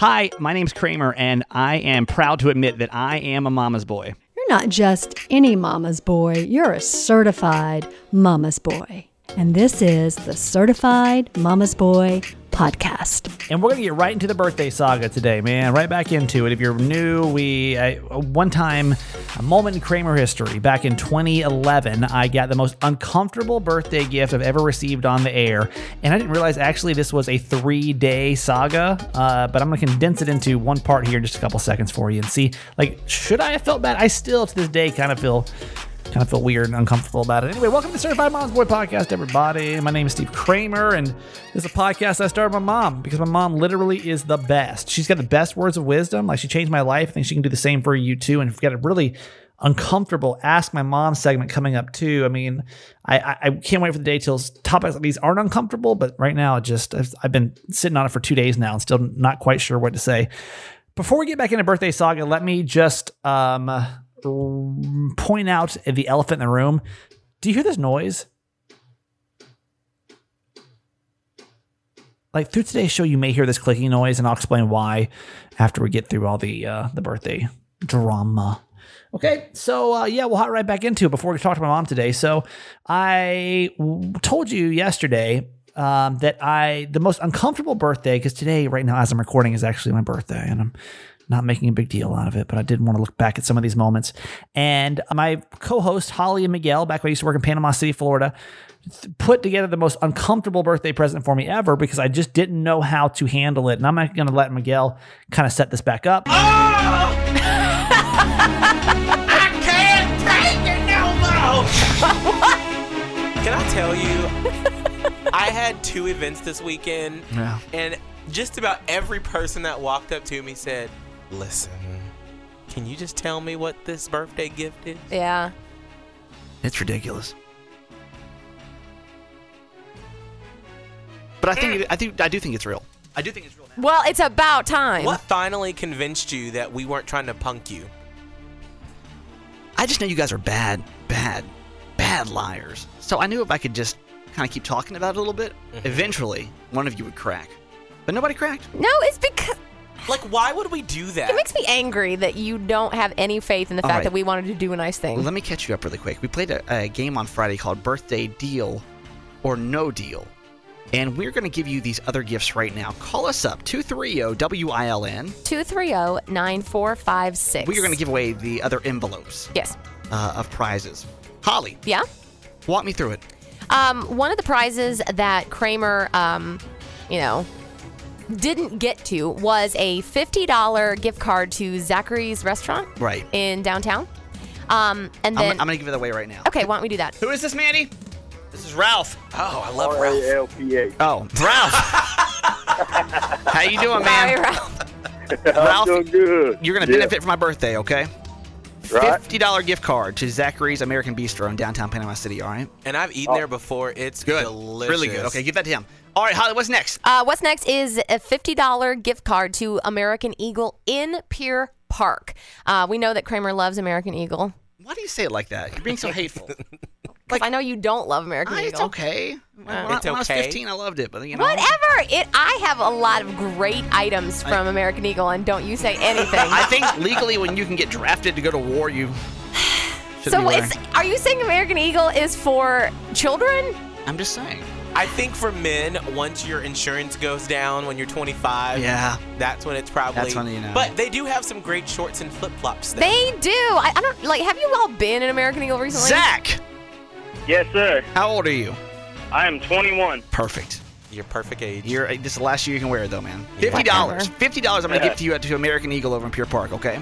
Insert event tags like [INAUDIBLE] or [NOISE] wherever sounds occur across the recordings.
Hi, my name's Kramer, and I am proud to admit that I am a mama's boy. You're not just any mama's boy, you're a certified mama's boy. And this is the Certified Mama's Boy podcast. And we're going to get right into the birthday saga today, man. Right back into it. If you're new, we I, one time, a moment in Kramer history, back in 2011, I got the most uncomfortable birthday gift I've ever received on the air. And I didn't realize actually this was a three day saga, uh, but I'm going to condense it into one part here in just a couple seconds for you and see, like, should I have felt bad? I still, to this day, kind of feel kind of feel weird and uncomfortable about it. Anyway, welcome to Certified Mom's Boy Podcast, everybody. My name is Steve Kramer, and this is a podcast I started with my mom because my mom literally is the best. She's got the best words of wisdom. Like she changed my life. I think she can do the same for you too. And we've got a really uncomfortable Ask My Mom segment coming up too. I mean, I, I, can't wait for the day till topics like these aren't uncomfortable, but right now, just I've, I've been sitting on it for two days now and still not quite sure what to say. Before we get back into birthday saga, let me just um point out the elephant in the room. Do you hear this noise? Like through today's show, you may hear this clicking noise, and I'll explain why after we get through all the uh, the birthday drama. Okay, so uh, yeah, we'll hop right back into it before we talk to my mom today. So I w- told you yesterday um, that I the most uncomfortable birthday because today, right now, as I'm recording, is actually my birthday, and I'm not making a big deal out of it, but I did want to look back at some of these moments. And my co-host Holly and Miguel, back when I used to work in Panama City, Florida, th- put together the most uncomfortable birthday present for me ever because I just didn't know how to handle it. And I'm not going to let Miguel kind of set this back up. Oh! [LAUGHS] I can't take it no more. [LAUGHS] Can I tell you? I had two events this weekend, Yeah. and just about every person that walked up to me said, "Listen, can you just tell me what this birthday gift is?" Yeah. It's ridiculous. But I think I think I do think it's real. I do think it's real now. Well, it's about time. What finally convinced you that we weren't trying to punk you? I just know you guys are bad, bad, bad liars. So I knew if I could just kind of keep talking about it a little bit, mm-hmm. eventually one of you would crack. But nobody cracked. No, it's because Like, why would we do that? it makes me angry that you don't have any faith in the All fact right. that we wanted to do a nice thing. Let me catch you up really quick. We played a, a game on Friday called Birthday Deal or No Deal. And we're going to give you these other gifts right now. Call us up, oh, 230 WILN. 230-9456. We are going to give away the other envelopes Yes. uh, of prizes. Holly, Yeah. walk me through it. Um, one of the prizes that Kramer, um, you know, didn't get to was a $50 gift card to Zachary's restaurant Right. in downtown. Um, and I'm, then, I'm going to give it away right now. okay, why don't we do that? Who is this, Mandy? This is Ralph. oh, I love Ralph. R-A-L-P-H. Oh, Ralph. [LAUGHS] How you doing, Sorry, man? Ralph. [LAUGHS] I'm Ralph, doing good. You're going to Yeah. benefit from my birthday, okay? Right. $50 gift card to Zachary's American Bistro in downtown Panama City, all right? And I've eaten there before. It's Good. delicious. Really good. Okay, give that to him. All right, Holly, what's next? Uh, what's next is a $50 gift card to American Eagle in Pier Park. Uh, we know that Kramer loves American Eagle. Why do you say it like that? You're being so hateful. [LAUGHS] Like, I know you don't love American Ah, Eagle. it's okay. When, I- It's when I was 15, I loved it, but you know. Whatever. It. I have a lot of great items from American Eagle, and don't you say anything. [LAUGHS] I think legally, when you can get drafted to go to war, you [SIGHS] should so, wearing. it's, are you saying American Eagle is for children? I'm just saying. I think for men, once your insurance goes down when you're 25, Yeah. that's when it's probably. That's when, you know. But they do have some great shorts and flip flops. They do. I, I don't like. Have you all been in American Eagle recently? Zach, Yes, sir. how old are you? I am 21. Perfect. Your perfect age. You're uh, this is the last year you can wear it though, man. Fifty dollars. Fifty dollars. I'm gonna give to you at to American Eagle over in Pier Park. Okay.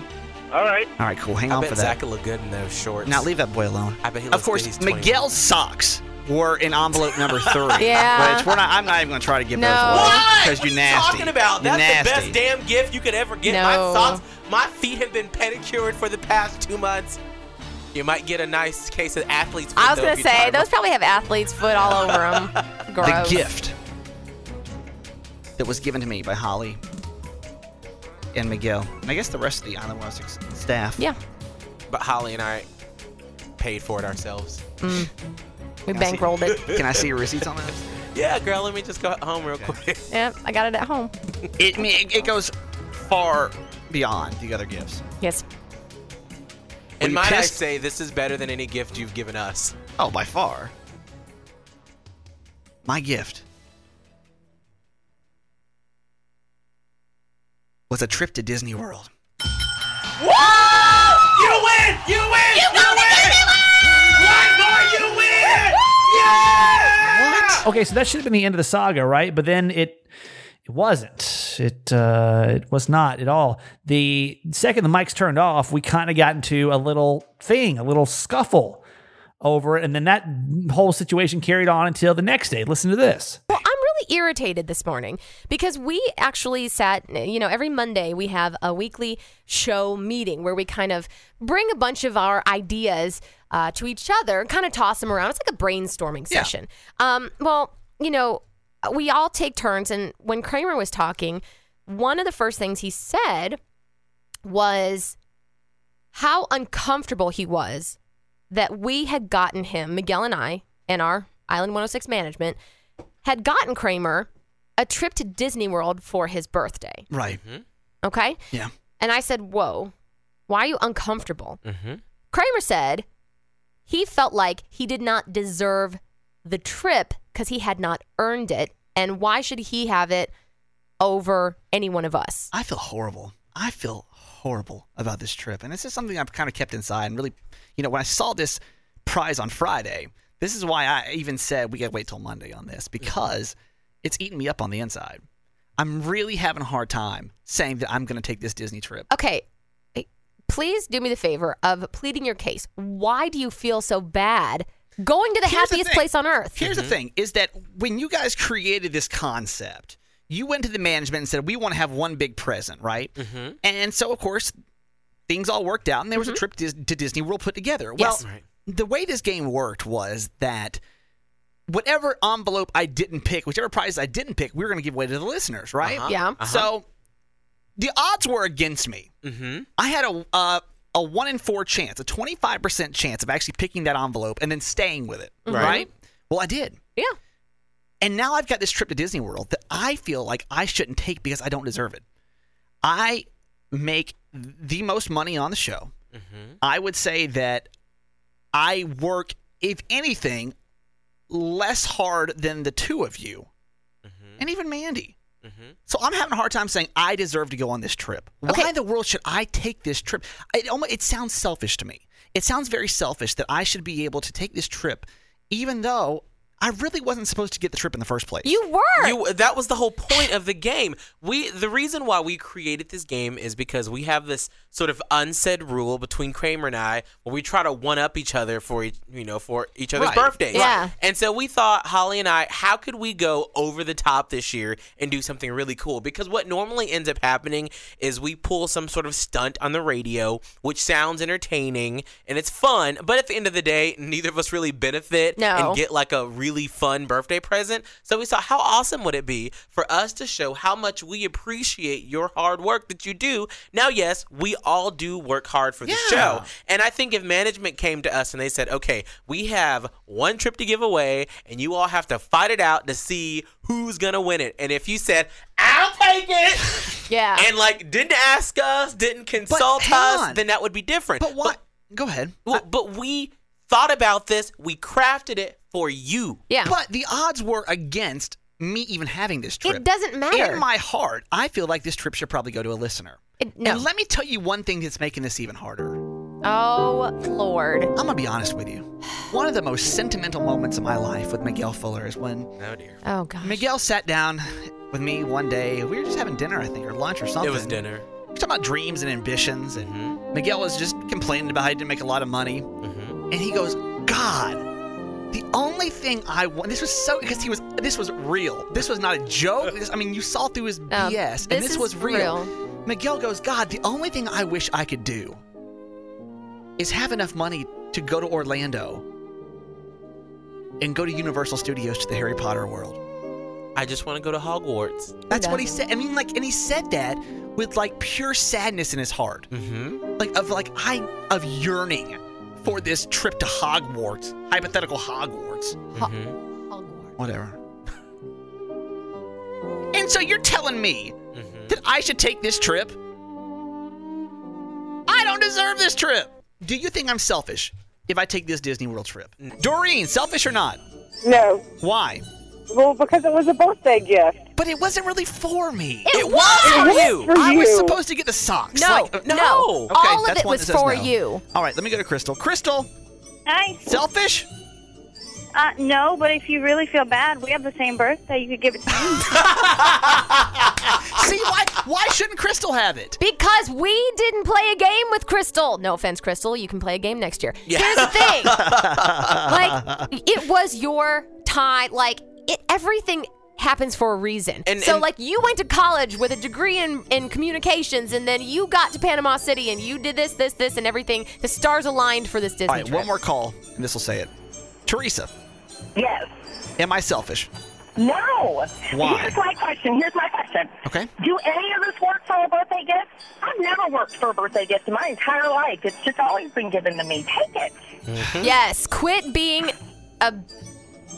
All right. All right. Cool. Hang I on bet for Zach that. will look good in those shorts. Now leave that boy alone. I bet he Of course, good. He's 21. Miguel's socks were in envelope number [LAUGHS] three. Yeah. Which we're not. I'm not even gonna try to give No. those away because you're are nasty. talking about? You're That's the best damn gift you could ever get. No. My socks, my feet have been pedicured for the past two months. You might get a nice case of athlete's foot. I was gonna say those probably have athlete's foot all over them. [LAUGHS] the gift that was given to me by Holly and Miguel, and I guess the rest of the Island 106 staff. Yeah. But Holly and I paid for it ourselves. Mm. We I see. bankrolled it. [LAUGHS] Can I see your receipts on that? Yeah, girl, let me just go home real quick. [LAUGHS] Yep, I got it at home. It, I mean, it, it goes far beyond the other gifts. Yes. And you might I pissed? say, this is better than any gift you've given us. Oh, by far. My gift was a trip to Disney World. Whoa! You win! You win! You, win! Yeah! Okay, so that should have been the end of the saga, right? But then it it wasn't. It uh, it was not at all. The second the mics turned off, we kind of got into a little thing, a little scuffle over it, and then that whole situation carried on until the next day. Listen to this. Well, I'm really irritated this morning because we actually sat, you know, every Monday we have a weekly show meeting where we kind of bring a bunch of our ideas uh, to each other and kind of toss them around. It's like a brainstorming Yeah. session. Um, well, you know, we all take turns. And when Kramer was talking, one of the first things he said was how uncomfortable he was that we had gotten him, Miguel and I, and our Island 106 management, had gotten Kramer a trip to Disney World for his birthday. Right. Okay. Yeah. And I said, Whoa, why are you uncomfortable? Mm-hmm. Kramer said he felt like he did not deserve the trip because he had not earned it. And why should he have it over any one of us? I feel horrible. I feel horrible about this trip. And this is something I've kind of kept inside and really, you know, when I saw this prize on Friday, this is why I even said we got to wait till Monday on this because it's eating me up on the inside. I'm really having a hard time saying that I'm going to take this Disney trip. Okay. Please do me the favor of pleading your case. Why do you feel so bad going to the Here's happiest thing. place on earth? Here's the thing is that when you guys created this concept, you went to the management and said, we want to have one big present, right? Mm-hmm. And so, of course, things all worked out and there was a trip to, to Disney World put together. Yes. Well, Right. the way this game worked was that whatever envelope I didn't pick, whichever prize I didn't pick, we were going to give away to the listeners, right? Uh-huh. Yeah. Uh-huh. So the odds were against me. Mm-hmm. I had a uh, a one in four chance, a twenty five percent chance of actually picking that envelope and then staying with it. Right. right? Well, I did. Yeah. And now I've got this trip to Disney World that I feel like I shouldn't take because I don't deserve it. I make the most money on the show. Mm-hmm. I would say that I work, if anything, less hard than the two of you, and even Mandy. Mm-hmm. So I'm having a hard time saying I deserve to go on this trip. Why Okay. in the world should I take this trip? It, almo- it sounds selfish to me. It sounds very selfish that I should be able to take this trip, even though I really wasn't supposed to get the trip in the first place. You were. You, that was the whole point of the game. We the reason why we created this game is because we have this sort of unsaid rule between Kramer and I where we try to one up each other for each, you know for each other's Right. birthdays. Yeah. And so we thought Holly and I, how could we go over the top this year and do something really cool? Because what normally ends up happening is we pull some sort of stunt on the radio, which sounds entertaining and it's fun, but at the end of the day, neither of us really benefit No. and get like a really fun birthday present. So we saw how awesome would it be for us to show how much we appreciate your hard work that you do? Now, yes, we all do work hard for the Yeah. show. And I think if management came to us and they said, okay, we have one trip to give away and you all have to fight it out to see who's going to win it. And if you said, I'll take it, [LAUGHS] yeah. and like didn't ask us, didn't consult us, on. then that would be different. but what? Go ahead. Well, but we thought about this, we crafted it for you. yeah. But the odds were against me even having this trip. it doesn't matter. In my heart, I feel like this trip should probably go to a listener. It- no. And let me tell you one thing that's making this even harder. oh, Lord. I'm gonna be honest with you. One of the most sentimental moments of my life with Miguel Fuller is when Oh dear. Oh, gosh. Miguel sat down with me one day. We were just having dinner, I think, or lunch or something. It was dinner. We were talking about dreams and ambitions, and Mhm. Miguel was just complaining about how he didn't make a lot of money. Mhm. And he goes, God, the only thing I want. This was so because he was. This was real. This was not a joke. This, I mean, you saw through his Um, BS, and this this was real. real. Miguel goes, God, the only thing I wish I could do is have enough money to go to Orlando and go to Universal Studios to the Harry Potter world. I just want to go to Hogwarts. That's what he said. I mean, like, and he said that with like pure sadness in his heart, Mm-hmm. like of like I of yearning for this trip to Hogwarts, hypothetical Hogwarts. Mm-hmm. Hogwarts. Whatever. and so you're telling me mm-hmm. that I should take this trip? I don't deserve this trip. Do you think I'm selfish if I take this Disney World trip? Mm. Doreen, selfish or not? No. Why? Well, because it was a birthday gift. But it wasn't really for me. It was for you. For I was you. supposed to get the socks. No, Like, uh, no. Okay, All of that's it one was that says for no. you. All right, let me go to Crystal. Crystal, Nice. selfish? Uh, no, but if you really feel bad, we have the same birthday. You could give it to me. [LAUGHS] See, why why shouldn't Crystal have it? Because we didn't play a game with Crystal. No offense, Crystal. You can play a game next year. Yeah. Here's the thing. [LAUGHS] like, it was your time. Like, it, everything happens for a reason. And- so, and- like, you went to college with a degree in, in communications, and then you got to Panama City, and you did this, this, this, and everything. The stars aligned for this Disney All right, trip. one more call, and this will say it. Teresa, Yes. am I selfish? No. Why? Here's my question. Here's my question. Okay. Do any of us work for a birthday gift? I've never worked for a birthday gift in my entire life. It's just always been given to me. Take it. Mm-hmm. Yes, quit being a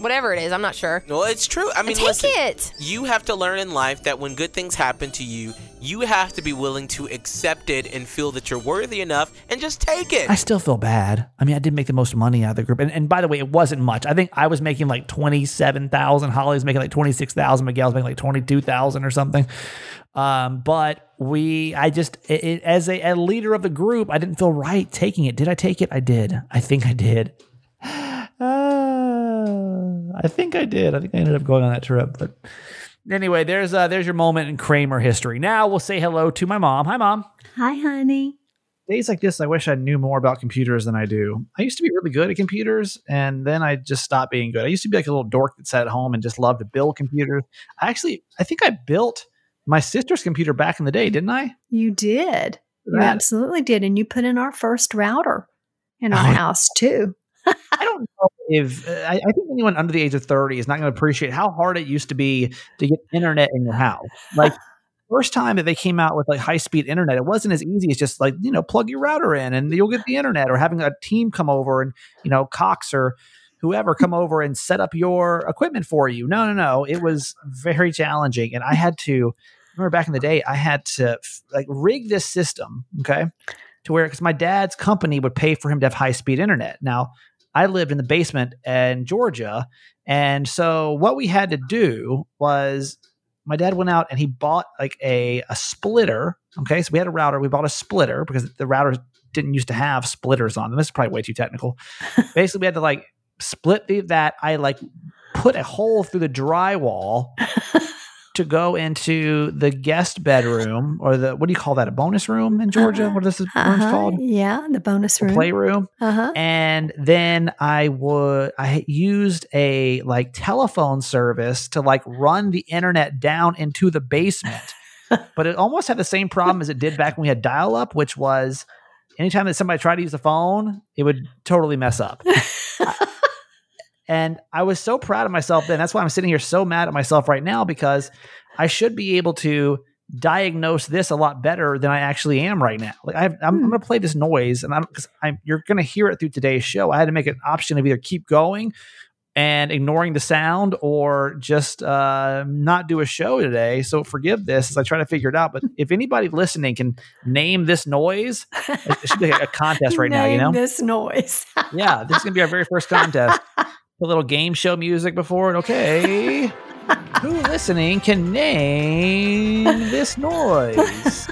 whatever it is. I'm not sure. Well, it's true. I mean, Take listen, it. you have to learn in life that when good things happen to you, you have to be willing to accept it and feel that you're worthy enough and just take it. I still feel bad. I mean, I did make the most money out of the group, and, and by the way, it wasn't much. I think I was making like twenty seven thousand. Holly was making like twenty six thousand. Miguel was making like twenty two thousand or something. Um, but we, I just, it, it- as a, a leader of the group, I didn't feel right taking it. Did I take it? I did. I think I did. I think I did. I think I ended up going on that trip, but. Anyway, there's uh, there's your moment in Kramer history. Now we'll say hello to my mom. Hi, mom Hi, honey. days like this, I wish I knew more about computers than I do. I used to be really good at computers, and then I just stopped being good. I used to be like a little dork that sat at home and just loved to build computers. I actually, I think I built my sister's computer back in the day, didn't I? You did. You absolutely did. And you put in our first router in [LAUGHS] our house, too. I don't know if uh, I, I think anyone under the age of thirty is not going to appreciate how hard it used to be to get internet in your house. Like [SIGHS] first time that they came out with like high speed internet, it wasn't as easy as just like you know plug your router in and you'll get the internet, or having a team come over and you know Cox or whoever come over and set up your equipment for you. No, no, no, it was very challenging, and I had to remember back in the day I had to like rig this system, okay, to where because my dad's company would pay for him to have high speed internet. Now I lived in the basement in Georgia. And so what we had to do was my dad went out and he bought like a, a splitter. Okay. So we had a router. We bought a splitter because the routers didn't used to have splitters on them. This is probably way too technical. [LAUGHS] Basically, we had to like split the, that. I like put a hole through the drywall [LAUGHS] to go into the guest bedroom or the, what do you call that? A bonus room in Georgia? What is this Uh-huh. called? Yeah, the bonus The room. playroom Uh-huh. and then I would I used a like telephone service to like run the internet down into the basement. [LAUGHS] but it almost had the same problem as it did back when we had dial up, which was anytime that somebody tried to use the phone, it would totally mess up. [LAUGHS] and I was so proud of myself then. That's why I'm sitting here so mad at myself right now because I should be able to diagnose this a lot better than I actually am right now. Like I have, I'm, I'm going to play this noise, and I'm because I'm you're going to hear it through today's show. I had to make an option of either keep going and ignoring the sound or just uh, not do a show today. So forgive this as I try to figure it out. But if anybody listening can name this noise, it it should be a contest right now. You [LAUGHS] know, this noise. yeah, this is going to be our very first contest. [LAUGHS] A little game show music before it. Okay. [LAUGHS] Who listening can name this noise?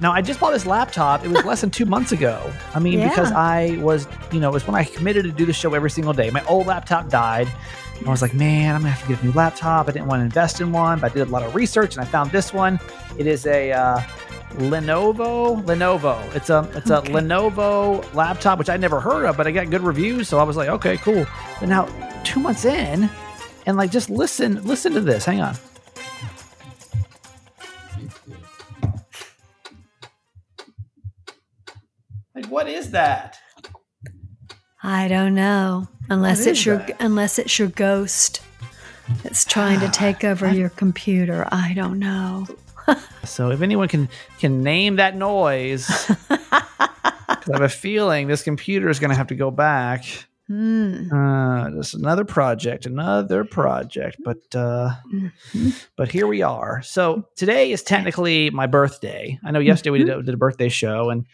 Now, I just bought this laptop. It was less than two months ago. I mean, because I was, you know, it was when I committed to do the show every single day. My old laptop died. I was like, man, I'm gonna have to get a new laptop. I didn't want to invest in one, but I did a lot of research and I found this one. It is a uh, Lenovo. Lenovo. It's a it's a Okay. Lenovo laptop, which I never heard of, but I got good reviews, so I was like, okay, cool. But now, two months in, and like, just listen, listen to this. Hang on. Like, what is that? I don't know. Unless it's your that? unless it's your ghost that's trying to [SIGHS] take over your computer. I don't know. So, if anyone can can name that noise, [LAUGHS] I have a feeling this computer is going to have to go back. Hmm. Uh, just another project, another project, but uh, but here we are. So today is technically my birthday. I know yesterday we did a, did a birthday show, and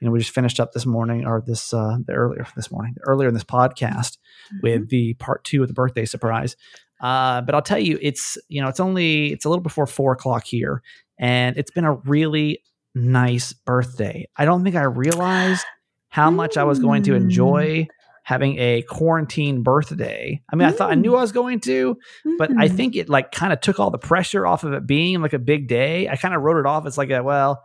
you know, we just finished up this morning or this uh, the earlier this morning, earlier in this podcast with the part two of the birthday surprise. Uh, but I'll tell you, it's you know, it's only it's a little before four o'clock here, and it's been a really nice birthday. I don't think I realized how much I was going to enjoy having a quarantine birthday. I mean, I thought I knew I was going to, but I Mm. think it like kind of took all the pressure off of it being like a big day. I kind of wrote it off as like a well,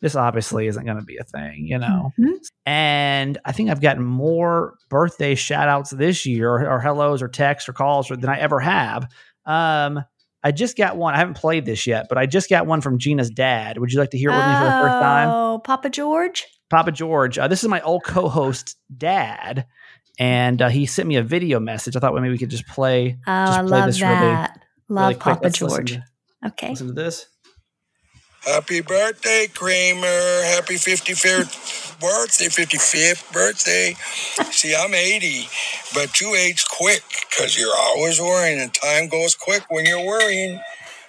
this obviously isn't going to be a thing, you know. Mhm. And I think I've gotten more birthday shout outs this year or, or hellos or texts or calls or, than I ever have. Um, I just got one. I haven't played this yet, but I just got one from Gina's dad. Would you like to hear it with me for the first time? Oh, Papa George. Papa George. Uh, this is my old co-host dad, and uh, he sent me a video message. I thought well, maybe we could just play. Oh, just I play love this that. really, love really. Papa Let's listen George. to- Okay. Listen to this. Happy birthday, Kramer. Happy 55th birthday, 55th birthday. See, I'm 80, but you age quick because you're always worrying, and time goes quick when you're worrying.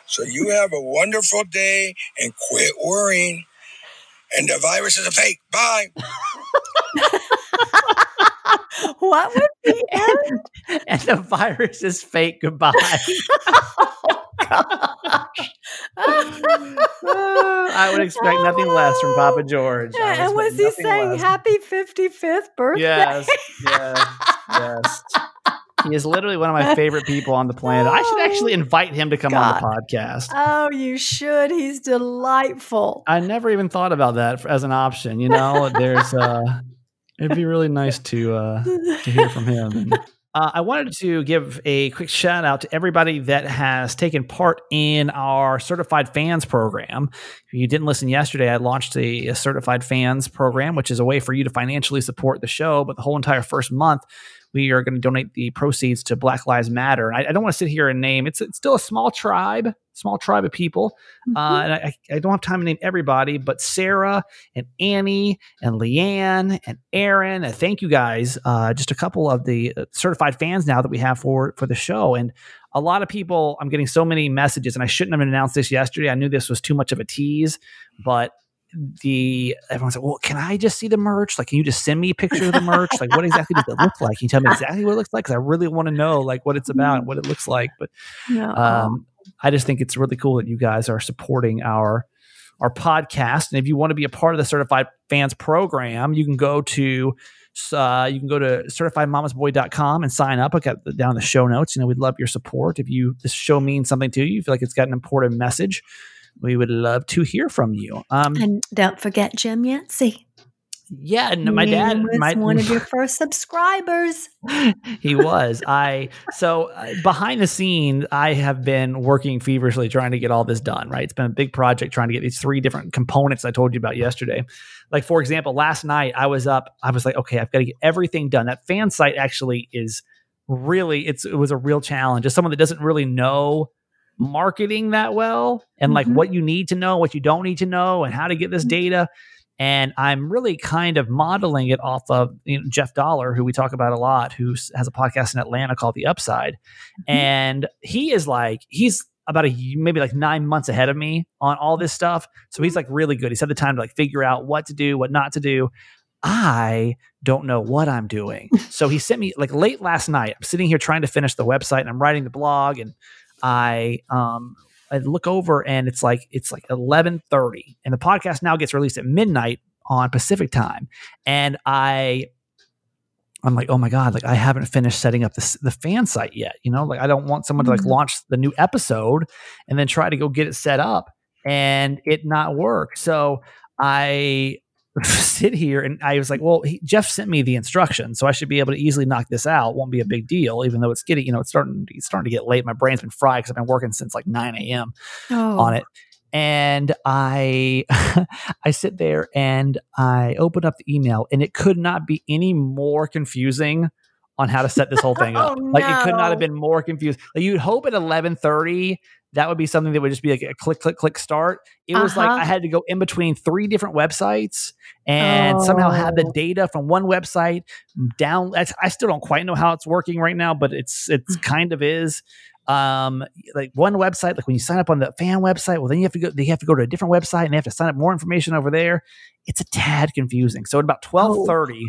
So you have a wonderful day and quit worrying. And the virus is a fake. Bye. [LAUGHS] what would be Aaron? and the virus is fake. Goodbye. [LAUGHS] I would [LAUGHS] expect nothing less from Papa George. I and was he saying less. happy 55th birthday? Yes, yes, yes. He is literally one of my favorite people on the [LAUGHS] planet. I should actually invite him to come on the podcast. Oh, you should. He's delightful. I never even thought about that as an option. You know, there's uh, it'd be really nice to uh, to hear from him. And, uh, I wanted to give a quick shout out to everybody that has taken part in our certified fans program. If you didn't listen yesterday, I launched a, a certified fans program, which is a way for you to financially support the show. But the whole entire first month, we are going to donate the proceeds to Black Lives Matter. I, I don't want to sit here and name it's, it's still a small tribe, small tribe of people. Uh, and I, I don't have time to name everybody, but Sarah and Annie and Leanne and Aaron. And thank you guys. Uh, just a couple of the uh, certified fans now that we have for for the show. And a lot of people, I'm getting so many messages, and I shouldn't have announced this yesterday. I knew this was too much of a tease, but the everyone's like, well, can I just see the merch? Like, can you just send me a picture of the merch? Like, what exactly does it look like? Can you tell me exactly what it looks like? Because I really want to know like what it's about and what it looks like. But [LAUGHS] No. um, I just think it's really cool that you guys are supporting our our podcast. And if you want to be a part of the Certified Fans program, you can go to uh, you can go to certifiedmamasboy.com and sign up. I got down the show notes. You know, we'd love your support. If you this show means something to you, you feel like it's got an important message, we would love to hear from you. Um, and don't forget Jim Yancey. Yeah, and my dad, was my, one of your [LAUGHS] first subscribers. he was. I so uh, behind the scene, I have been working feverishly trying to get all this done. Right, it's been a big project trying to get these three different components I told you about yesterday. Like for example, last night I was up. I was like, okay, I've got to get everything done. That fan site actually is really it's it was a real challenge. As someone that doesn't really know marketing that well and like Mhm. what you need to know, what you don't need to know, and how to get this data. And I'm really kind of modeling it off of you know, Jeff Dollar, who we talk about a lot, who has a podcast in Atlanta called The Upside. And he is like, he's about a maybe like nine months ahead of me on all this stuff. So he's like really good. He's had the time to like figure out what to do, what not to do. I don't know what I'm doing. [LAUGHS] So he sent me like late last night. I'm sitting here trying to finish the website and I'm writing the blog and I um I look over and it's like it's like 11:30 and the podcast now gets released at midnight on Pacific time and I I'm like, oh my god, like I haven't finished setting up the the fan site yet. You know, like I don't want someone to like Mhm. launch the new episode and then try to go get it set up and it not work. So I [LAUGHS] sit here and I was like, well, he, Jeff sent me the instructions, so I should be able to easily knock this out. Won't be a big deal, even though it's getting, you know, it's starting, it's starting to get late. My brain's been fried because I've been working since like 9 a.m Oh, on it. And I [LAUGHS] I sit there and I open up the email and it could not be any more confusing on how to set this whole thing [LAUGHS] up. Oh, Like it could not have been more confused. Like you'd hope at 11:30 that would be something that would just be like a click click click start. It was like Uh-huh. I had to go in between three different websites and somehow have the Oh. data from one website down I still don't quite know how it's working right now, but it's it's Mm. kind of is. um like one website like when you sign up on the fan website well then you have to go they have to go to a different website and they have to sign up more information over there it's a tad confusing so at about 12:30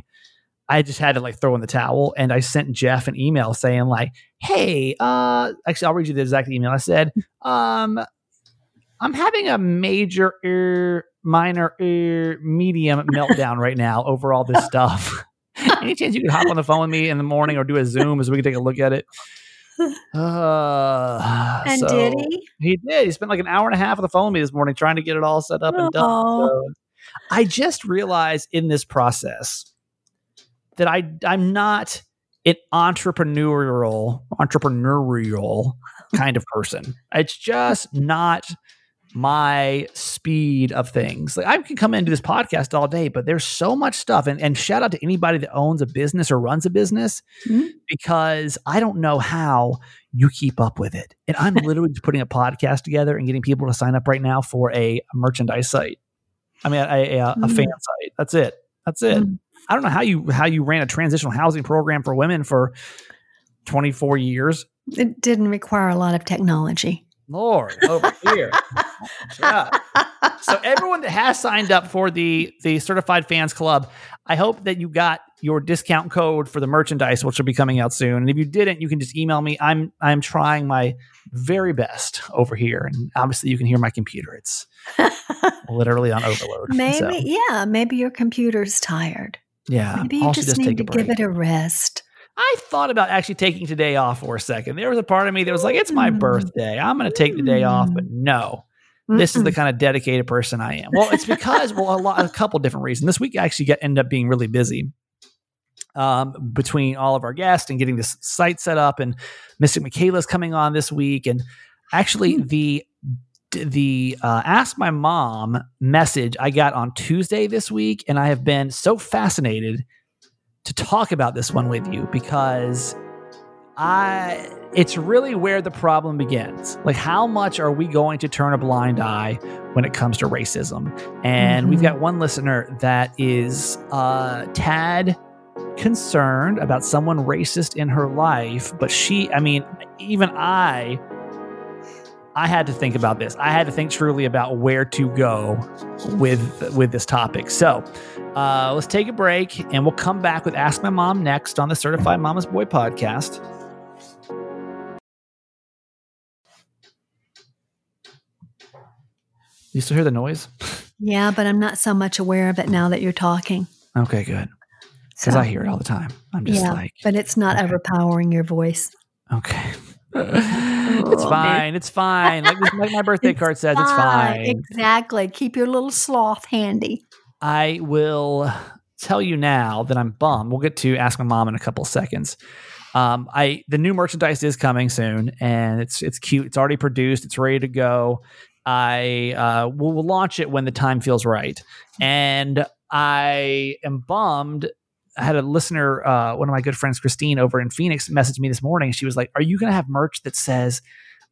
I just had to like throw in the towel and I sent Jeff an email saying like hey uh actually I'll read you the exact email I said um I'm having a major er, minor er, medium meltdown right now over all this stuff [LAUGHS] any chance you could hop on the phone with me in the morning or do a zoom so we can take a look at it [LAUGHS] uh, And so- did he? He did. He spent like an hour and a half on the phone with me this morning trying to get it all set up and done. So I just realized in this process that I I'm not an entrepreneurial entrepreneurial kind of person. It's just not my speed of things. Like I can come into this podcast all day, but there's so much stuff. And, and shout out to anybody that owns a business or runs a business Mhm. because I don't know how you keep up with it. And I'm [LAUGHS] literally just putting a podcast together and getting people to sign up right now for a merchandise site. I mean, a, a, a fan site. That's it. That's it. Mm. I don't know how you how you ran a transitional housing program for women for 24 years. It didn't require a lot of technology. Lord, over here. So everyone that has signed up for the the certified fans club, I hope that you got your discount code for the merchandise, which will be coming out soon. And if you didn't, you can just email me. I'm I'm trying my very best over here, and obviously you can hear my computer. It's [LAUGHS] literally on overload. Maybe, So, yeah, maybe your computer's tired. Yeah. Maybe you I'll should just, need take to a break. give it a rest. I thought about actually taking today off for a second. There was a part of me that was like, "It's my Mm. birthday. I'm going to take the day off." But no, this is the kind of dedicated person I am. Well, it's because well, a lot, a couple different reasons. This week I actually get ended up being really busy um, between all of our guests and getting this site set up, and Mystic Michaela's coming on this week, and actually the the uh, ask my mom message I got on Tuesday this week, and I have been so fascinated to talk about this one with you because I it's really where the problem begins. Like how much are we going to turn a blind eye when it comes to racism? And we've Mhm. got one listener that is uh tad concerned about someone racist in her life, but she I mean even I I had to think about this. I had to think truly about where to go with with this topic. So, uh, let's take a break and we'll come back with Ask My Mom next on the Certified Mama's Boy podcast. You still hear the noise? Yeah, but I'm not so much aware of it now that you're talking. Okay, good. Because So, I hear it all the time. I'm just yeah, like, but it's not okay. overpowering your voice. okay. It's fine. It's fine. Like, like my birthday card says, it's fine. Exactly. Keep your little sloth handy. I will tell you now that I'm bummed. We'll get to ask my mom in a couple seconds. Um, I the new merchandise is coming soon, and it's it's cute. It's already produced. It's ready to go. I uh, will will launch it when the time feels right, and I am bummed. I had a listener, uh, one of my good friends, Christine, over in Phoenix, messaged me this morning. She was like, "Are you going to have merch that says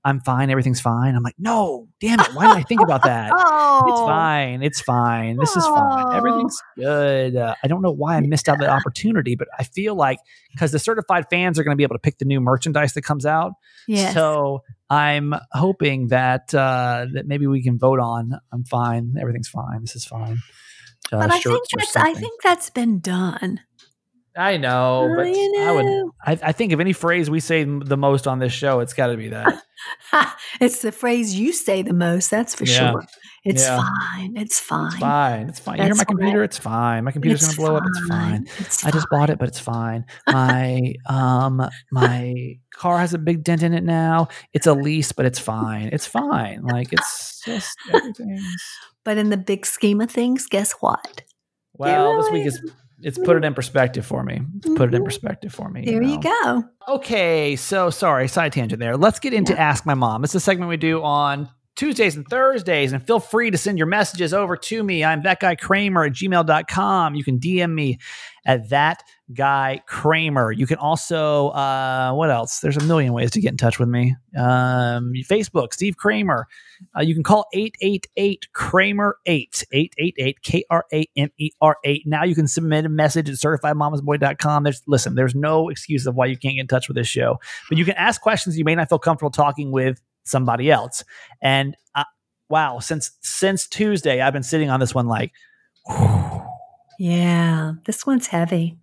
I'm fine, everything's fine?" I'm like, "No, damn it! Why did I think about that?" [LAUGHS] Oh, It's fine. It's fine. This is fine. Everything's good. Uh, I don't know why I missed out that opportunity, but I feel like because the certified fans are going to be able to pick the new merchandise that comes out. Yes. So I'm hoping that uh, that maybe we can vote on. I'm fine. Everything's fine. This is fine. Uh, but I think that's I think that's been done. I know, but you I would. I, I think if any phrase we say the most on this show, it's got to be that. [LAUGHS] it's the phrase you say the most. That's for Yeah. sure. It's Yeah. fine. It's fine. It's fine. It's fine. You hear my computer? It's fine. My computer's It's gonna blow up. It's fine. It's I just bought it, but it's fine. My um my car has a big dent in it now. It's a lease, but it's fine. It's fine. Like it's just [LAUGHS] everything's But in the big scheme of things, guess what? well. This really- week is it's put it in perspective for me. It's put it in Mhm. perspective for me. There you know? go. Okay, so sorry, side tangent there. Let's get into Ask My Mom. It's a segment we do on Tuesdays and Thursdays. And feel free to send your messages over to me. I'm that guy Kramer at gmail.com. You can DM me at that guy Kramer. You can also, uh, what else? There's a million ways to get in touch with me. Um, Facebook, Steve Kramer. Uh, you can call 888 Kramer 8, 888 K R A M E R 8. Now you can submit a message at certifiedmamasboy.com. There's, listen, there's no excuse of why you can't get in touch with this show, but you can ask questions you may not feel comfortable talking with somebody else. And uh, wow, since since Tuesday, I've been sitting on this one like, [SIGHS] Yeah, this one's heavy.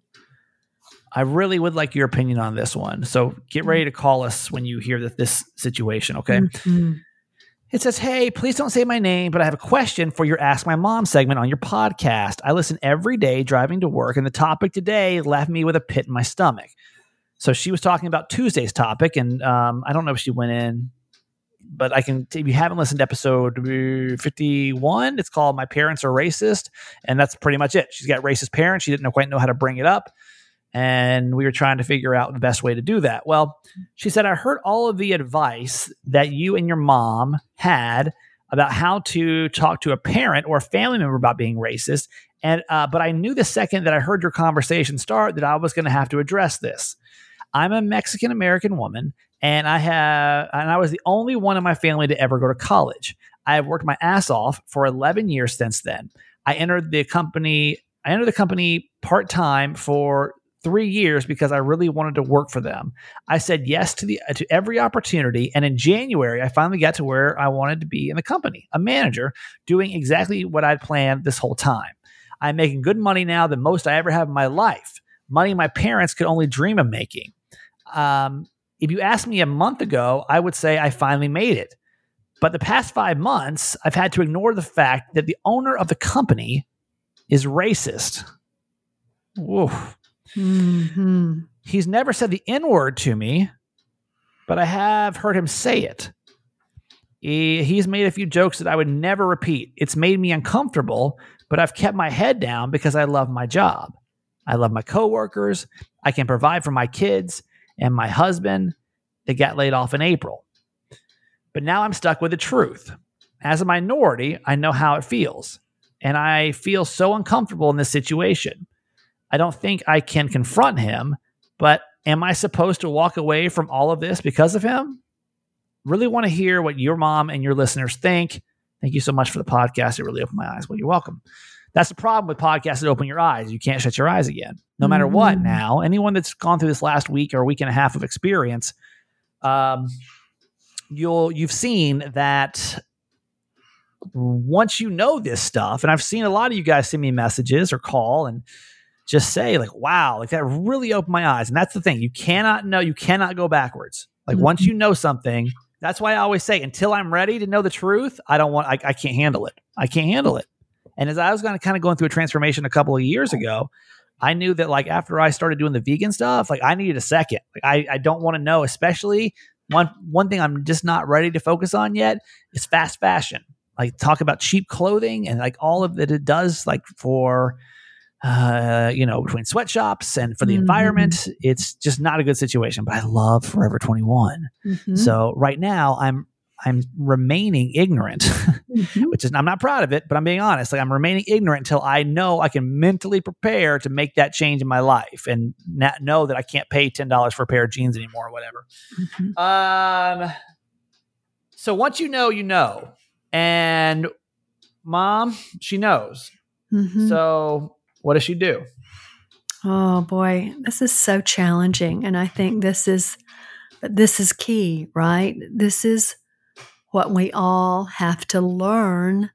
I really would like your opinion on this one. So get ready to call us when you hear that this situation, okay? Mhm. It says, Hey, please don't say my name, but I have a question for your Ask My Mom segment on your podcast. I listen every day driving to work, and the topic today left me with a pit in my stomach. So she was talking about Tuesday's topic, and um, I don't know if she went in, but I can, if you haven't listened to episode uh, 51, it's called My Parents Are Racist. And that's pretty much it. She's got racist parents. She didn't quite know how to bring it up. And we were trying to figure out the best way to do that. Well, she said, I heard all of the advice that you and your mom had about how to talk to a parent or a family member about being racist. And uh, but I knew the second that I heard your conversation start that I was going to have to address this. I'm a Mexican American woman, and I have and I was the only one in my family to ever go to college. I have worked my ass off for 11 years since then. I entered the company. I entered the company part time for three years because I really wanted to work for them. I said yes to the to every opportunity, and in January, I finally got to where I wanted to be in the company, a manager, doing exactly what I'd planned this whole time. I'm making good money now, the most I ever have in my life. Money my parents could only dream of making. Um, if you asked me a month ago, I would say I finally made it. But the past five months, I've had to ignore the fact that the owner of the company is racist. Woof. Mhm. He's never said the N word to me, but I have heard him say it. He, he's made a few jokes that I would never repeat. It's made me uncomfortable, but I've kept my head down because I love my job. I love my coworkers. I can provide for my kids and my husband that got laid off in April. But now I'm stuck with the truth. As a minority, I know how it feels, and I feel so uncomfortable in this situation. I don't think I can confront him, but am I supposed to walk away from all of this because of him? Really want to hear what your mom and your listeners think. Thank you so much for the podcast. It really opened my eyes. Well, you're welcome. That's the problem with podcasts that open your eyes. You can't shut your eyes again. No matter what, Mhm. now, anyone that's gone through this last week or week and a half of experience, um, you'll you've seen that once you know this stuff, and I've seen a lot of you guys send me messages or call and just say like, "Wow, like that really opened my eyes." And that's the thing; you cannot know, you cannot go backwards. Like once mm-hmm. you know something, that's why I always say, until I'm ready to know the truth, I don't want, I, I can't handle it. I can't handle it. And as I was kind of kind of going through a transformation a couple of years ago, I knew that like after I started doing the vegan stuff, like I needed a second. Like I, I don't want to know, especially one one thing I'm just not ready to focus on yet is fast fashion. Like talk about cheap clothing and like all of that it does like for uh you know between sweatshops and for the Mhm. environment it's just not a good situation but i love forever 21 Mhm. so right now i'm i'm remaining ignorant Mhm. [LAUGHS] which is I'm not proud of it, but I'm being honest. Like I'm remaining ignorant until I know I can mentally prepare to make that change in my life and not know that I can't pay ten dollars for a pair of jeans anymore or whatever. Mhm. Um. So once you know, you know, and mom, she knows. Mhm. So what does she do? Oh boy, this is so challenging and I think this is this is key, right? This is what we all have to learn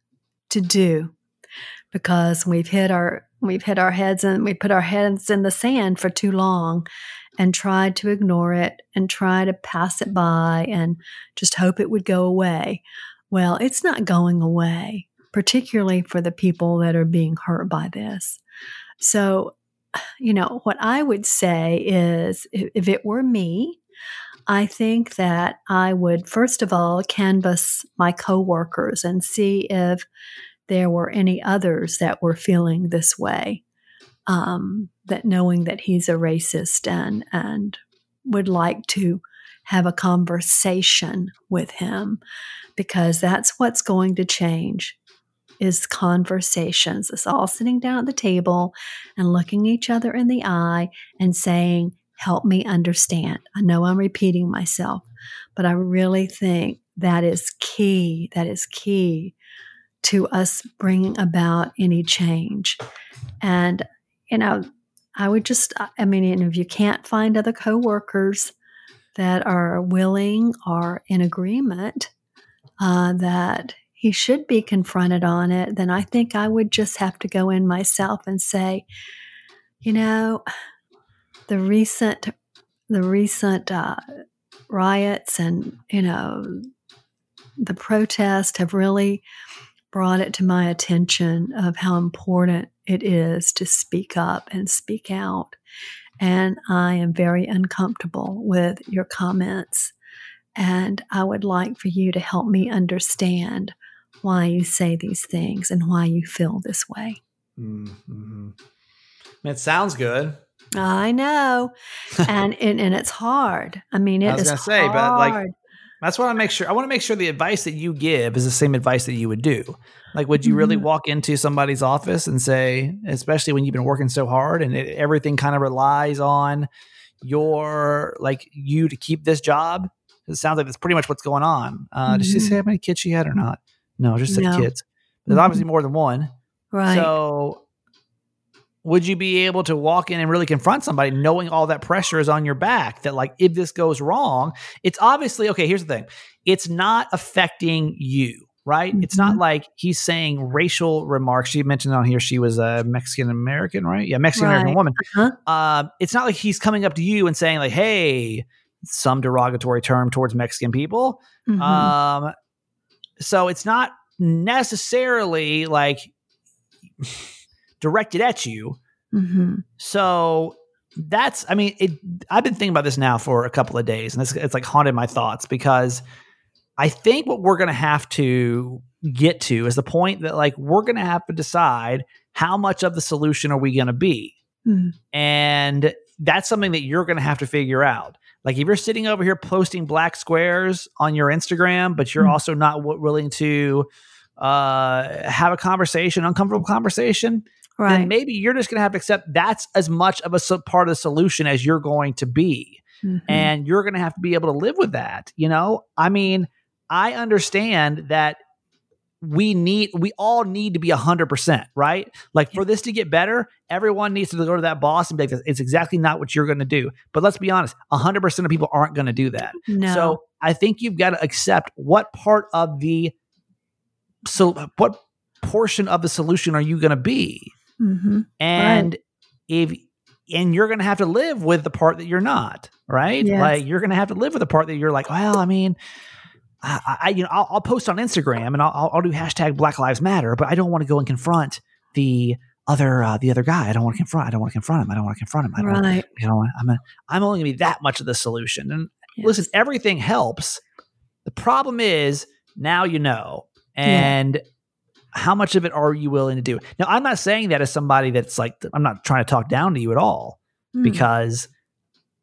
to do because we've hit our we've hit our heads and we put our heads in the sand for too long and tried to ignore it and try to pass it by and just hope it would go away. Well, it's not going away, particularly for the people that are being hurt by this. So, you know, what I would say is if, it were me, I think that I would first of all canvass my coworkers and see if there were any others that were feeling this way. Um, that knowing that he's a racist and and would like to have a conversation with him because that's what's going to change is conversations. It's all sitting down at the table and looking each other in the eye and saying, Help me understand. I know I'm repeating myself, but I really think that is key. That is key to us bringing about any change. And, you know, I would just, I mean, if you can't find other coworkers that are willing or in agreement uh, that he should be confronted on it, then I think I would just have to go in myself and say, you know, the recent the recent uh, riots and you know the protests have really brought it to my attention of how important it is to speak up and speak out. And i am very uncomfortable with your comments. And i would like for you to help me understand why you say these things and why you feel this way Mm-hmm. It sounds good. I know, and, [LAUGHS] and and it's hard. I mean, it I was is gonna say, but like hard. that's what I make sure. I want to make sure the advice that you give is the same advice that you would do. Like, would you really Mhm. walk into somebody's office and say, especially when you've been working so hard and it, everything kind of relies on your like you to keep this job? It sounds like that's pretty much what's going on. Uh, Did she say how many kids she had or not? No, just said No. kids. There's Mhm. obviously more than one. right. So, would you be able to walk in and really confront somebody knowing all that pressure is on your back? That, like, if this goes wrong, it's obviously okay. Here's the thing it's not affecting you, right? It's not like he's saying racial remarks. She mentioned on here she was a Mexican American, right? Yeah, Mexican American Right. woman. Uh-huh. Um, it's not like he's coming up to you and saying, like, hey, some derogatory term towards Mexican people. Mhm. Um, so it's not necessarily like directed at you. Mhm. So that's, I mean, it. I've been thinking about this now for a couple of days, and it's, it's like haunted my thoughts because I think what we're going to have to get to is the point that like we're going to have to decide how much of the solution are we going to be, Mhm. and that's something that you're going to have to figure out. Like if you're sitting over here posting black squares on your Instagram, but you're Mm. also not w- willing to uh, have a conversation, uncomfortable conversation, Right. then maybe you're just going to have to accept that's as much of a so- part of the solution as you're going to be. Mhm. And you're going to have to be able to live with that. You know, I mean, I understand that we need, we all need to be 100%, right? Like for this to get better, everyone needs to go to that boss and be like, it's exactly not what you're going to do. But let's be honest, 100% of people aren't going to do that. no. So I think you've got to accept what part of the, so what portion of the solution are you going to be? Mhm. and if and you're going to have to live with the part that you're not right Yes. like you're going to have to live with the part that you're like well i mean i, I you know I'll, I'll post on instagram and I'll, I'll- do hashtag black lives matter but i don't want to go and confront the other uh, the other guy. I don't want to confront i don't want to confront him i don't want to confront him i don't Right. you know i'm a, i'm only going to be that much of the solution. And listen everything helps. The problem is now you know. And how much of it are you willing to do? Now i'm not saying that as somebody that's like i'm not trying to talk down to you at all Mm. because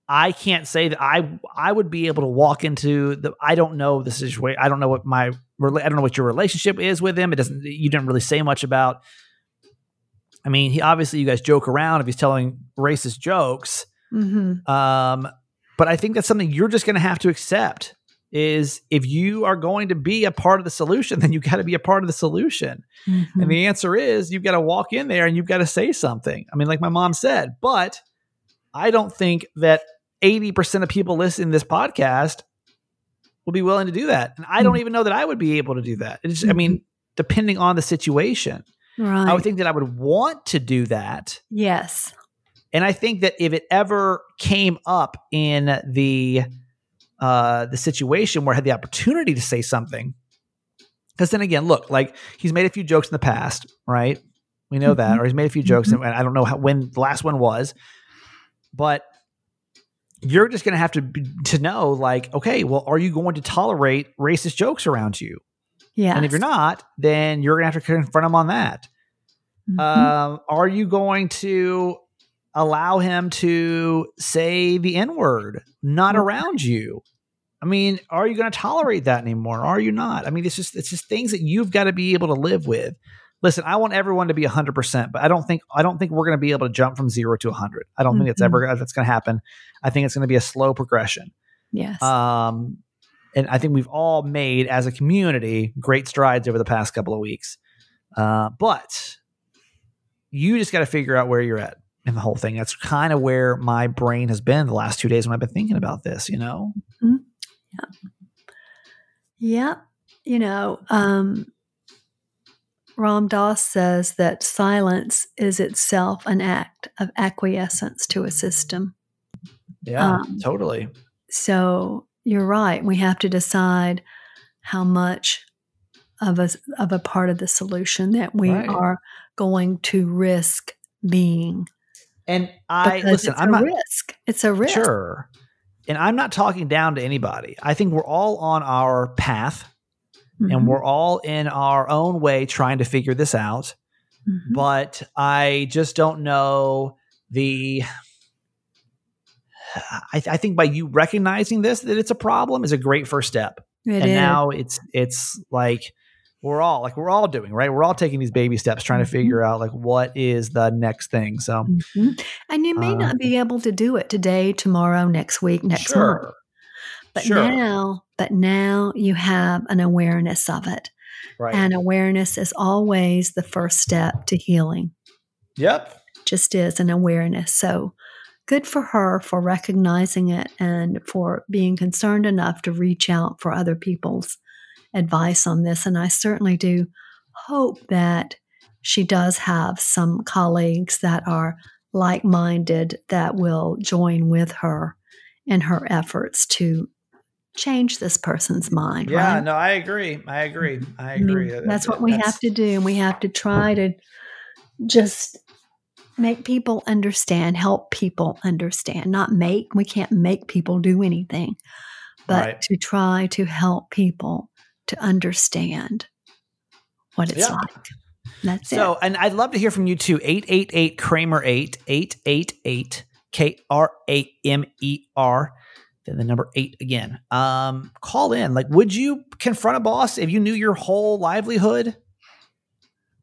i can't say that i i would be able to walk into the i don't know the situation i don't know what my i don't know what your relationship is with him it doesn't you didn't really say much about i mean he obviously you guys joke around if he's telling racist jokes Mhm. um, but I think that's something you're just going to have to accept is if you are going to be a part of the solution, then you got to be a part of the solution. Mhm. And the answer is you've got to walk in there and you've got to say something. I mean, like my mom said, but I don't think that 80% of people listening to this podcast will be willing to do that. And I don't even know that I would be able to do that. It's, I mean, depending on the situation, Right. I would think that I would want to do that. yes. And I think that if it ever came up in the uh, the situation where I had the opportunity to say something, because then again, look, like he's made a few jokes in the past, right? We know that, Mhm. or he's made a few jokes, and I don't know how, when the last one was, but you're just going to have to to know, like, okay, well, are you going to tolerate racist jokes around you? yeah And if you're not, then you're going to have to confront him on that. Mhm. Um, are you going to allow him to say the N word not Right. around you? I mean, are you going to tolerate that anymore? Are you not? I mean, it's just it's just things that you've got to be able to live with. Listen, I want everyone to be 100%, but I don't think I don't think we're going to be able to jump from 0 to 100. I don't think it's ever that's going to happen. I think it's going to be a slow progression. Yes. Um and I think we've all made as a community great strides over the past couple of weeks. Uh, but you just got to figure out where you're at in the whole thing. That's kind of where my brain has been the last two days when I've been thinking about this, you know? Yeah. Yep. You know, um, Ram Dass says that silence is itself an act of acquiescence to a system. Yeah, Um, totally. So you're right. We have to decide how much of a of a part of the solution that we Right. are going to risk being. And I Because listen, it's I'm a not risk. It's a risk. sure. And I'm not talking down to anybody. I think we're all on our path Mhm. and we're all in our own way trying to figure this out. Mhm. but I just don't know the. I, I think by you recognizing this that it's a problem is a great first step, It and is. now it's it's like we're all like we're all doing right. We're all taking these baby steps, trying to figure out like what is the next thing. So Mhm. And you may Uh, not be able to do it today, tomorrow, next week, next month. But sure. now, but now you have an awareness of it. right, And awareness is always the first step to healing. yep, Just is an awareness. So good for her for recognizing it and for being concerned enough to reach out for other people's advice on this. And I certainly do hope that she does have some colleagues that are like minded that will join with her in her efforts to change this person's mind. yeah. right? No, I agree. I agree. Mm-hmm. I I mean, agree. that's what we have to do. And we have to try to just make people understand, help people understand, not make, we can't make people do anything, but Right. to try to help people to understand what it's Yeah. like. That's So, it. and I'd love to hear from you too. 888 Kramer 8, 888 K R A M E R, the number eight again. Um, call in. Like, would you confront a boss if you knew your whole livelihood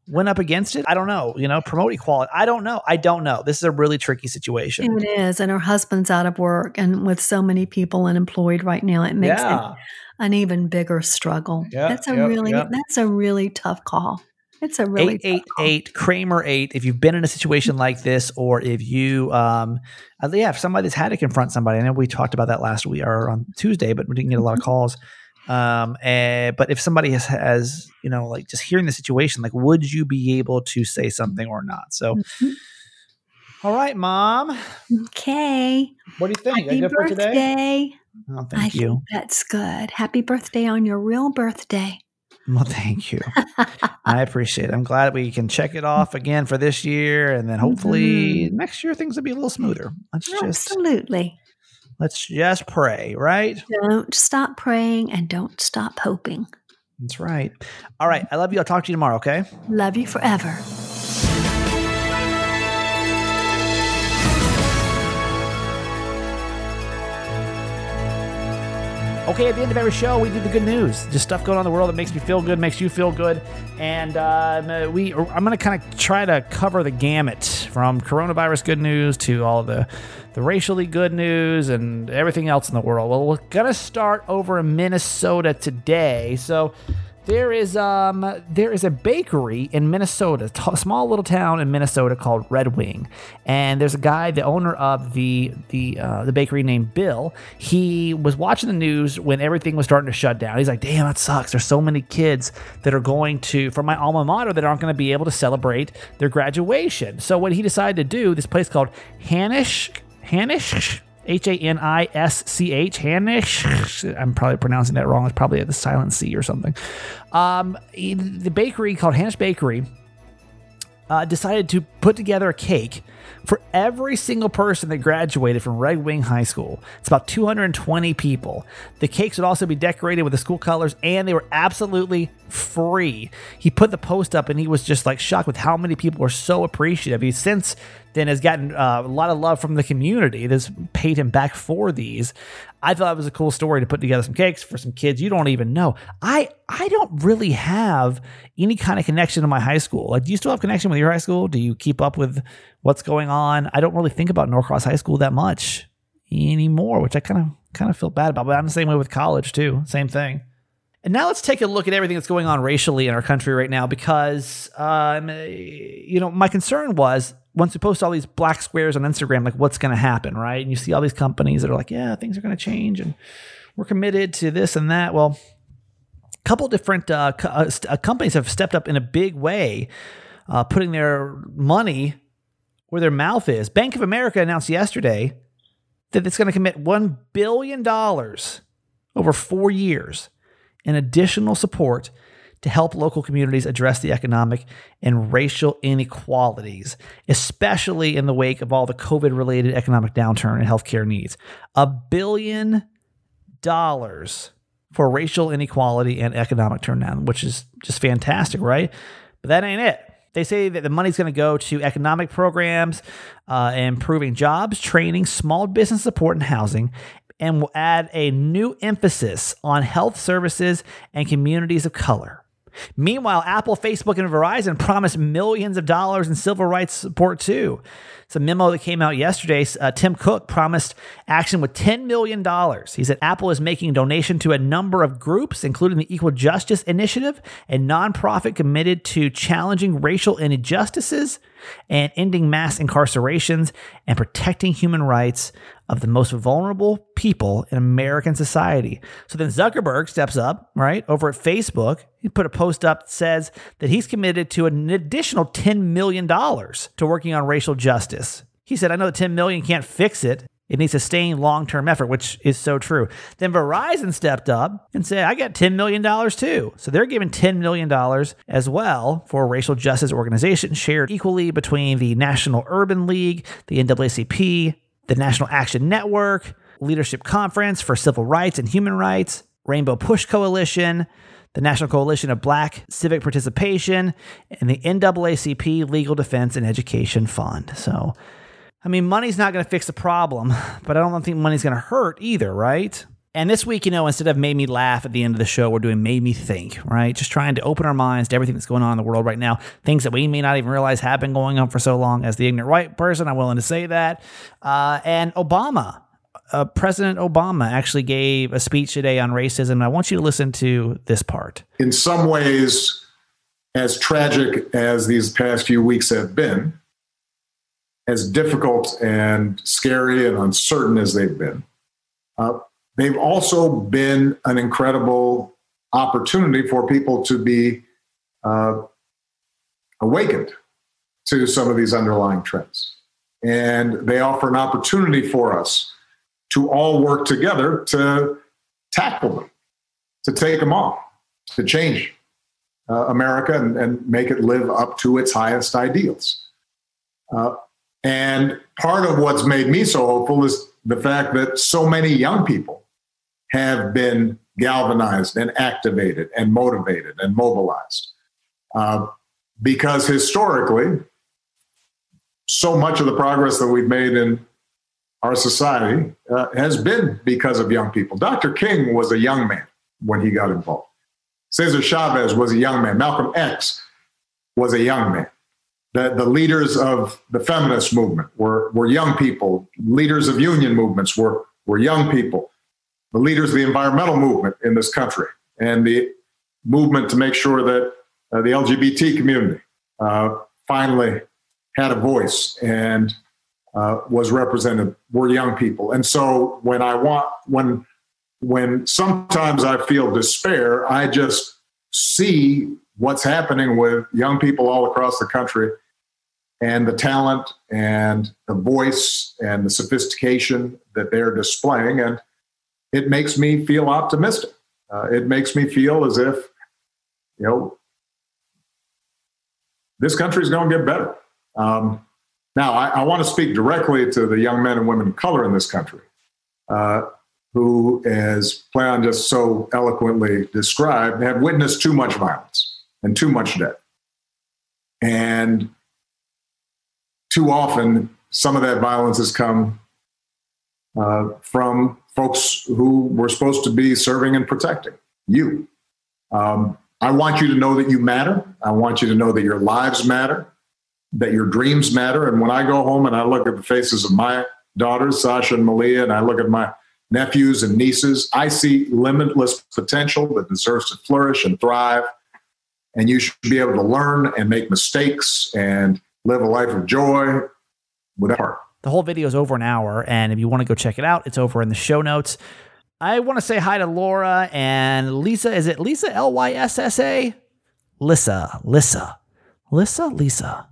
went up against it? I don't know. You know, promote equality. I don't know. I don't know. This is a really tricky situation. It is. And her husband's out of work. And with so many people unemployed right now, it makes yeah. it an even bigger struggle. That's a really that's a really tough call. It's a really 888 Kramer 8 if you've been in a situation [LAUGHS] like this or if you um uh, yeah if somebody's had to confront somebody I know we talked about that last week or on Tuesday but we didn't get a lot of calls um eh, but if somebody has has you know like just hearing the situation like would you be able to say something or not so Mhm. all right mom Okay. what do you think Happy for today birthday. oh I thank you think that's good. Happy birthday on your real birthday. Well thank you I appreciate it I'm glad we can check it off again for this year and then hopefully mm-hmm. next year things will be a little smoother let's just Absolutely. Let's just pray, right? Don't stop praying and don't stop hoping. That's right. All right. I love you. I'll talk to you tomorrow, okay? Love you forever. Okay, at the end of every show, we do the good news. Just stuff going on in the world that makes me feel good, makes you feel good. And um, we, I'm going to kind of try to cover the gamut from coronavirus good news to all the, the racially good news and everything else in the world. Well, we're going to start over in Minnesota today. So there is um there is a bakery in Minnesota, a small little town in Minnesota called Red Wing, and there's a guy, the owner of the the uh, the bakery named Bill. He was watching the news when everything was starting to shut down. He's like, "Damn, that sucks. There's so many kids that are going to from my alma mater that aren't going to be able to celebrate their graduation." So what he decided to do, this place called Hanisch Hanisch. H A N I S C H, Hanisch. [LAUGHS] I'm probably pronouncing that wrong. It's probably the silent C or something. Um, the bakery called Hanisch Bakery uh, decided to put together a cake for every single person that graduated from Red Wing High School. It's about 220 people. The cakes would also be decorated with the school colors and they were absolutely free. He put the post up and he was just like shocked with how many people were so appreciative. He since then has gotten uh, a lot of love from the community that's paid him back for these. I thought it was a cool story to put together some cakes for some kids you don't even know. I I don't really have any kind of connection to my high school. Like, do you still have connection with your high school? Do you keep up with what's going on? I don't really think about Norcross High School that much anymore, which I kind of kind of feel bad about. But I'm the same way with college too. Same thing. And now let's take a look at everything that's going on racially in our country right now, because um, you know my concern was once we post all these black squares on Instagram, like what's going to happen, right? And you see all these companies that are like, yeah, things are going to change, and we're committed to this and that. Well, a couple different uh, co- uh, uh, companies have stepped up in a big way, uh, putting their money where their mouth is. Bank of America announced yesterday that it's going to commit $1 billion over four years in additional support to help local communities address the economic and racial inequalities, especially in the wake of all the COVID related economic downturn and healthcare needs. A billion dollars for racial inequality and economic turndown, which is just fantastic, right? But that ain't it. They say that the money's going to go to economic programs, uh, improving jobs, training, small business support, and housing, and will add a new emphasis on health services and communities of color. Meanwhile, Apple, Facebook, and Verizon promised millions of dollars in civil rights support too. It's a memo that came out yesterday. Uh, Tim Cook promised action with $10 million. He said Apple is making a donation to a number of groups, including the Equal Justice Initiative, a nonprofit committed to challenging racial injustices and ending mass incarcerations and protecting human rights of the most vulnerable people in American society. So then Zuckerberg steps up, right, over at Facebook. He put a post up that says that he's committed to an additional $10 million to working on racial justice. He said, I know that 10 million can't fix it. It needs sustained long term effort, which is so true. Then Verizon stepped up and said, I got $10 million too. So they're giving $10 million as well for racial justice organizations shared equally between the National Urban League, the NAACP, the National Action Network, Leadership Conference for Civil Rights and Human Rights, Rainbow Push Coalition, the National Coalition of Black Civic Participation, and the NAACP Legal Defense and Education Fund. So, I mean, money's not going to fix the problem, [LAUGHS] but I don't think money's going to hurt either, right? And this week, you know, instead of made me laugh at the end of the show, we're doing made me think, right? Just trying to open our minds to everything that's going on in the world right now, things that we may not even realize have been going on for so long. As the ignorant white person, I'm willing to say that. Uh, and Obama, uh, President Obama actually gave a speech today on racism. I want you to listen to this part. In some ways, as tragic as these past few weeks have been, as difficult and scary and uncertain as they've been, uh, they've also been an incredible opportunity for people to be uh, awakened to some of these underlying trends. And they offer an opportunity for us to all work together to tackle them, to take them on, to change uh, America and, and, make it live up to its highest ideals. Uh, and part of what's made me so hopeful is the fact that so many young people have been galvanized and activated and motivated and mobilized. Uh, because historically, so much of the progress that we've made in our society uh, has been because of young people. Dr. King was a young man when he got involved. Cesar Chavez was a young man. Malcolm X was a young man. The, the leaders of the feminist movement were, were young people. Leaders of union movements were, were young people. The leaders of the environmental movement in this country and the movement to make sure that uh, the LGBT community uh, finally had a voice and uh, was represented were young people. And so when I want when when sometimes I feel despair, I just see what's happening with young people all across the country and the talent and the voice and the sophistication that they're displaying. And it makes me feel optimistic. Uh, it makes me feel as if, you know, this country is going to get better. Um, now, I, I, want to speak directly to the young men and women of color in this country, uh, who, as Plan just so eloquently described, have witnessed too much violence and too much death. And too often, some of that violence has come uh, from folks who were supposed to be serving and protecting you. Um, I want you to know that you matter. I want you to know that your lives matter, that your dreams matter. And when I go home and I look at the faces of my daughters, Sasha and Malia, and I look at my nephews and nieces, I see limitless potential that deserves to flourish and thrive. And you should be able to learn and make mistakes and live a life of joy with heart. The whole video is over an hour, and if you want to go check it out, it's over in the show notes. I want to say hi to Laura and Lisa. Is it Lisa L Y S S A? Lissa, Lissa, Lissa, Lisa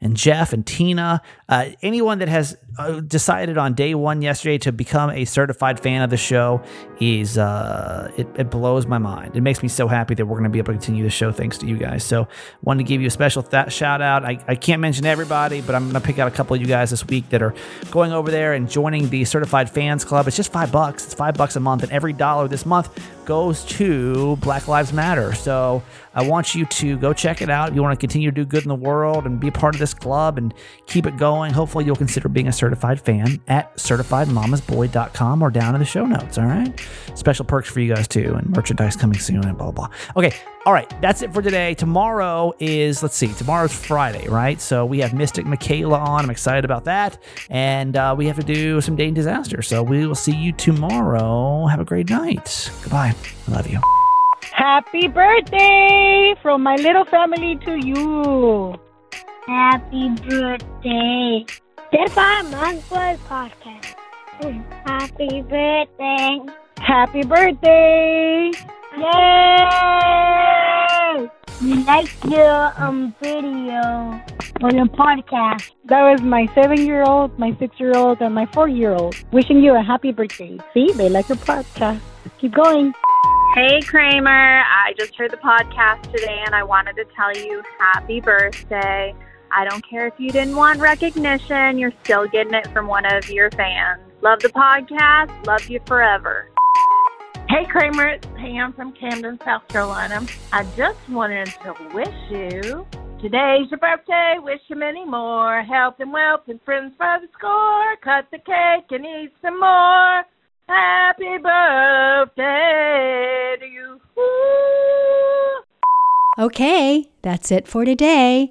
and Jeff and Tina, uh, anyone that has uh, decided on day one yesterday to become a certified fan of the show is uh, it, it, blows my mind. It makes me so happy that we're going to be able to continue the show thanks to you guys. So, wanted to give you a special th- shout out. I, I can't mention everybody, but I'm going to pick out a couple of you guys this week that are going over there and joining the certified fans club. It's just five bucks. It's five bucks a month, and every dollar this month goes to Black Lives Matter. So I want you to go check it out. If you want to continue to do good in the world and be a part of this club and keep it going, hopefully you'll consider being a certified fan at certifiedmamasboy.com or down in the show notes. All right. Special perks for you guys too, and merchandise coming soon and blah, blah, blah. Okay. All right. That's it for today. Tomorrow is, let's see, tomorrow's Friday, right? So we have Mystic Michaela on. I'm excited about that. And uh, we have to do some Dane disaster. So we will see you tomorrow. Have a great night. Goodbye. I love you. Happy birthday from my little family to you. Happy birthday. Certified Mom's Boy Podcast. Happy birthday. Happy birthday. Yay! We liked your um video for your podcast. That was my seven-year-old, my six-year-old, and my four-year-old. Wishing you a happy birthday. See, they like your podcast. Keep going. Hey Kramer, I just heard the podcast today and I wanted to tell you happy birthday. I don't care if you didn't want recognition, you're still getting it from one of your fans. Love the podcast, love you forever. Hey Kramer, it's Pam from Camden, South Carolina. I just wanted to wish you today's your birthday. Wish you many more health and wealth and friends by the score. Cut the cake and eat some more. Happy birthday to you. Okay, that's it for today.